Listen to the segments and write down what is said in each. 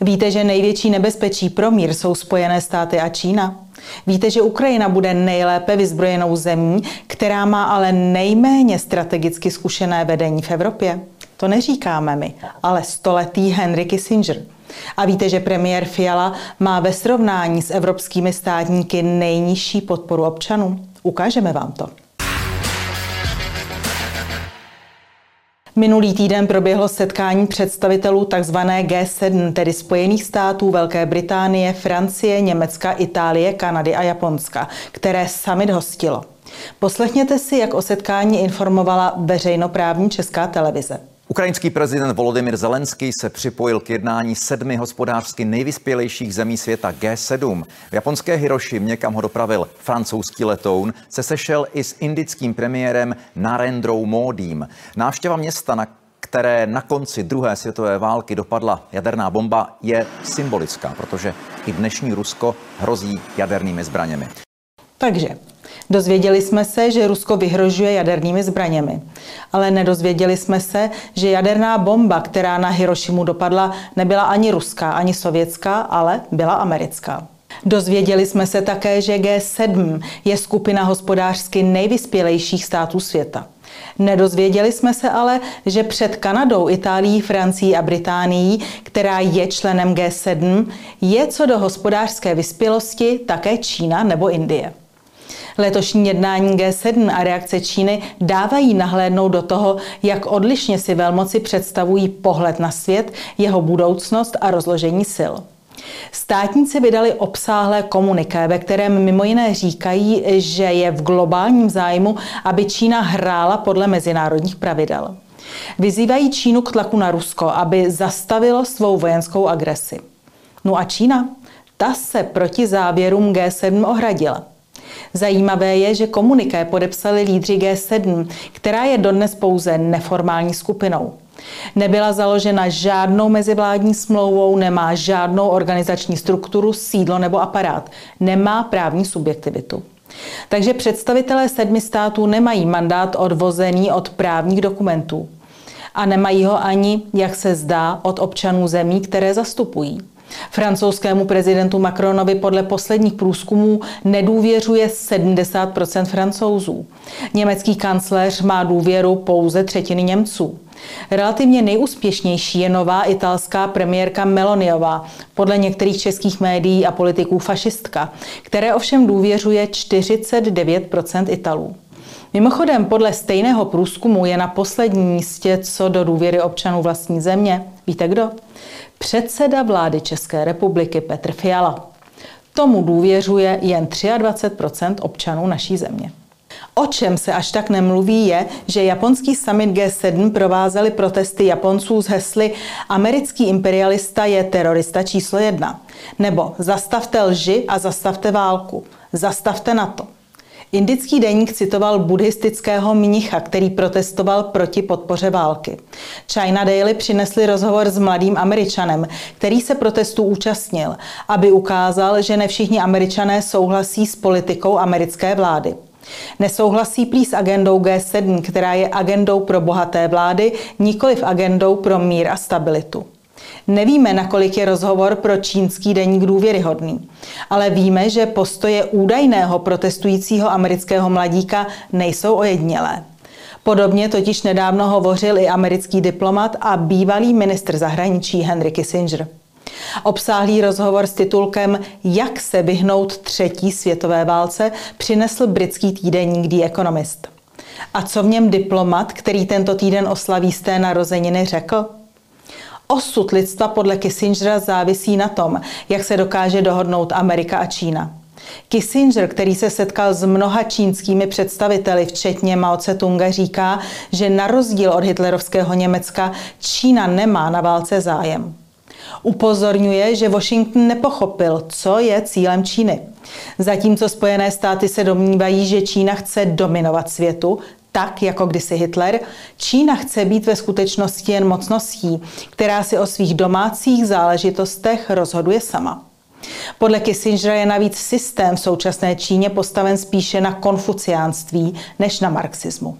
Víte, že největčí nebezpečí pro mír jsou Spojené státy a Čína? Víte, že Ukrajina bude nejlépe vyzbrojenou zemí, která má ale nejméně strategicky zkušené vedení v Evropě? To neříkáme my, ale stoletý Henry Kissinger. A víte, že premiér Fiala má ve srovnání s evropskými státníky nejnižší podporu občanů? Ukážeme vám to. Minulý týden proběhlo setkání představitelů tzv. G7, tedy Spojených států, Velké Británie, Francie, Německa, Itálie, Kanady a Japonska, které summit hostilo. Poslechněte si, jak o setkání informovala veřejnoprávní česká televize. Ukrajinský prezident Volodymyr Zelenský se připojil k jednání sedmi hospodářsky nejvyspělejších zemí světa G7. V japonské Hirošimě, kam ho dopravil francouzský letoun, se sešel i s indickým premiérem Narendrou Módím. Návštěva města, na které na konci druhé světové války dopadla jaderná bomba, je symbolická, protože i dnešní Rusko hrozí jadernými zbraněmi. Takže Dozvěděli jsme se, že Rusko vyhrožuje jadernými zbraněmi. Ale nedozvěděli jsme se, že jaderná bomba, která na Hirošimu dopadla, nebyla ani ruská, ani sovětská, ale byla americká. Dozvěděli jsme se také, že G7 je skupina hospodářsky nejvyspělejších států světa. Nedozvěděli jsme se ale, že před Kanadou, Itálií, Francií a Británií, která je členem G7, je co do hospodářské vyspělosti také Čína nebo Indie. Letošní jednání G7 a reakce Číny dávají nahlédnout do toho, jak odlišně si velmoci představují pohled na svět, jeho budoucnost a rozložení sil. Státníci vydali obsáhlé komuniké, ve kterém mimo jiné říkají, že je v globálním zájmu, aby Čína hrála podle mezinárodních pravidel. Vyzývají Čínu k tlaku na Rusko, aby zastavilo svou vojenskou agresi. No a Čína? Ta se proti závěrům G7 ohradila. Zajímavé je, že komuniké podepsali lídři G7, která je dodnes pouze neformální skupinou. Nebyla založena žádnou mezivládní smlouvou, nemá žádnou organizační strukturu, sídlo nebo aparát, nemá právní subjektivitu. Takže představitelé sedmi států nemají mandát odvozený od právních dokumentů. A nemají ho ani, jak se zdá, od občanů zemí, které zastupují. Francouzskému prezidentu Macronovi podle posledních průzkumů nedůvěřuje 70% francouzů. Německý kancléř má důvěru pouze třetiny Němců. Relativně nejúspěšnější je nová italská premiérka Meloniová, podle některých českých médií a politiků fašistka, které ovšem důvěřuje 49% Italů. Mimochodem, podle stejného průzkumu je na posledním místě co do důvěry občanů vlastní země. Víte kdo? Předseda vlády České republiky Petr Fiala. Tomu důvěřuje jen 23% občanů naší země. O čem se až tak nemluví je, že japonský summit G7 provázely protesty Japonců z hesly Americký imperialista je terorista číslo jedna. Nebo zastavte lži a zastavte válku. Zastavte NATO. Indický deník citoval buddhistického mnicha, který protestoval proti podpoře války. China Daily přinesli rozhovor s mladým američanem, který se protestů účastnil, aby ukázal, že ne všichni američané souhlasí s politikou americké vlády. Nesouhlasí prý s agendou G7, která je agendou pro bohaté vlády, nikoliv agendou pro mír a stabilitu. Nevíme, nakolik je rozhovor pro čínský deník důvěryhodný, ale víme, že postoje údajného protestujícího amerického mladíka nejsou ojedinělé. Podobně totiž nedávno hovořil i americký diplomat a bývalý ministr zahraničí Henry Kissinger. Obsáhlý rozhovor s titulkem Jak se vyhnout třetí světové válce přinesl britský týdeník The Economist. A co v něm diplomat, který tento týden oslaví z té narozeniny, řekl? Osud lidstva podle Kissingera závisí na tom, jak se dokáže dohodnout Amerika a Čína. Kissinger, který se setkal s mnoha čínskými představiteli, včetně Mao Tse-tunga, říká, že na rozdíl od hitlerovského Německa Čína nemá na válce zájem. Upozorňuje, že Washington nepochopil, co je cílem Číny. Zatímco Spojené státy se domnívají, že Čína chce dominovat světu, tak jako kdysi Hitler, Čína chce být ve skutečnosti jen mocností, která si o svých domácích záležitostech rozhoduje sama. Podle Kissingera je navíc systém v současné Číně postaven spíše na konfuciánství než na marxismu.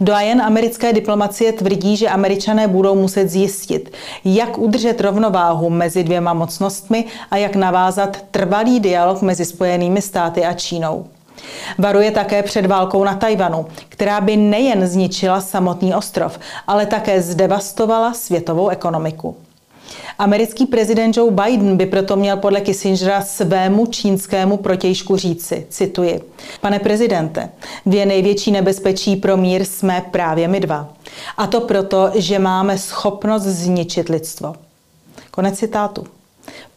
Doyen americké diplomacie tvrdí, že američané budou muset zjistit, jak udržet rovnováhu mezi dvěma mocnostmi a jak navázat trvalý dialog mezi Spojenými státy a Čínou. Varuje také před válkou na Tajvanu, která by nejen zničila samotný ostrov, ale také zdevastovala světovou ekonomiku. Americký prezident Joe Biden by proto měl podle Kissingera svému čínskému protějšku říci, cituji, pane prezidente, dvě největší nebezpečí pro mír jsme právě my dva. A to proto, že máme schopnost zničit lidstvo. Konec citátu.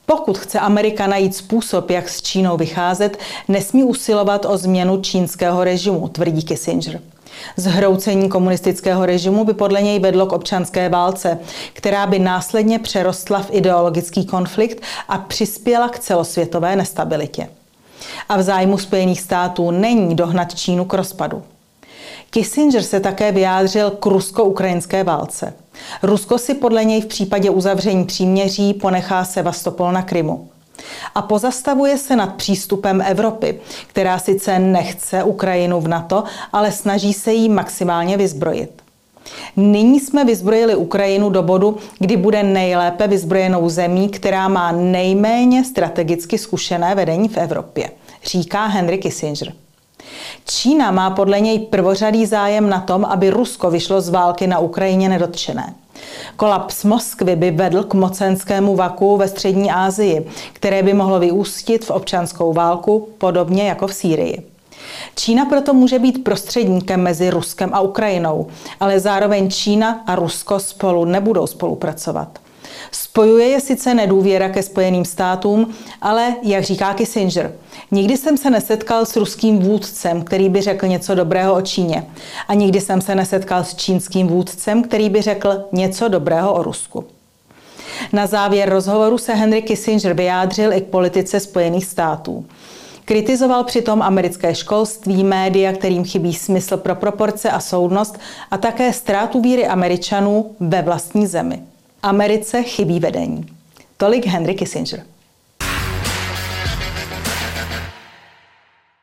Pokud chce Amerika najít způsob, jak s Čínou vycházet, nesmí usilovat o změnu čínského režimu, tvrdí Kissinger. Zhroucení komunistického režimu by podle něj vedlo k občanské válce, která by následně přerostla v ideologický konflikt a přispěla k celosvětové nestabilitě. A v zájmu Spojených států není dohnat Čínu k rozpadu. Kissinger se také vyjádřil k rusko-ukrajinské válce. Rusko si podle něj v případě uzavření příměří ponechá Sevastopol na Krymu a pozastavuje se nad přístupem Evropy, která sice nechce Ukrajinu v NATO, ale snaží se jí maximálně vyzbrojit. Nyní jsme vyzbrojili Ukrajinu do bodu, kdy bude nejlépe vyzbrojenou zemí, která má nejméně strategicky zkušené vedení v Evropě, říká Henry Kissinger. Čína má podle něj prvořadý zájem na tom, aby Rusko vyšlo z války na Ukrajině nedotčené. Kolaps Moskvy by vedl k mocenskému vaku ve střední Asii, které by mohlo vyústit v občanskou válku, podobně jako v Sýrii. Čína proto může být prostředníkem mezi Ruskem a Ukrajinou, ale zároveň Čína a Rusko spolu nebudou spolupracovat. Spojuje je sice nedůvěra ke Spojeným státům, ale, jak říká Kissinger, nikdy jsem se nesetkal s ruským vůdcem, který by řekl něco dobrého o Číně. A nikdy jsem se nesetkal s čínským vůdcem, který by řekl něco dobrého o Rusku. Na závěr rozhovoru se Henry Kissinger vyjádřil i k politice Spojených států. Kritizoval přitom americké školství, média, kterým chybí smysl pro proporce a soudnost a také ztrátu víry Američanů ve vlastní zemi. Americe chybí vedení. Tolik Henry Kissinger.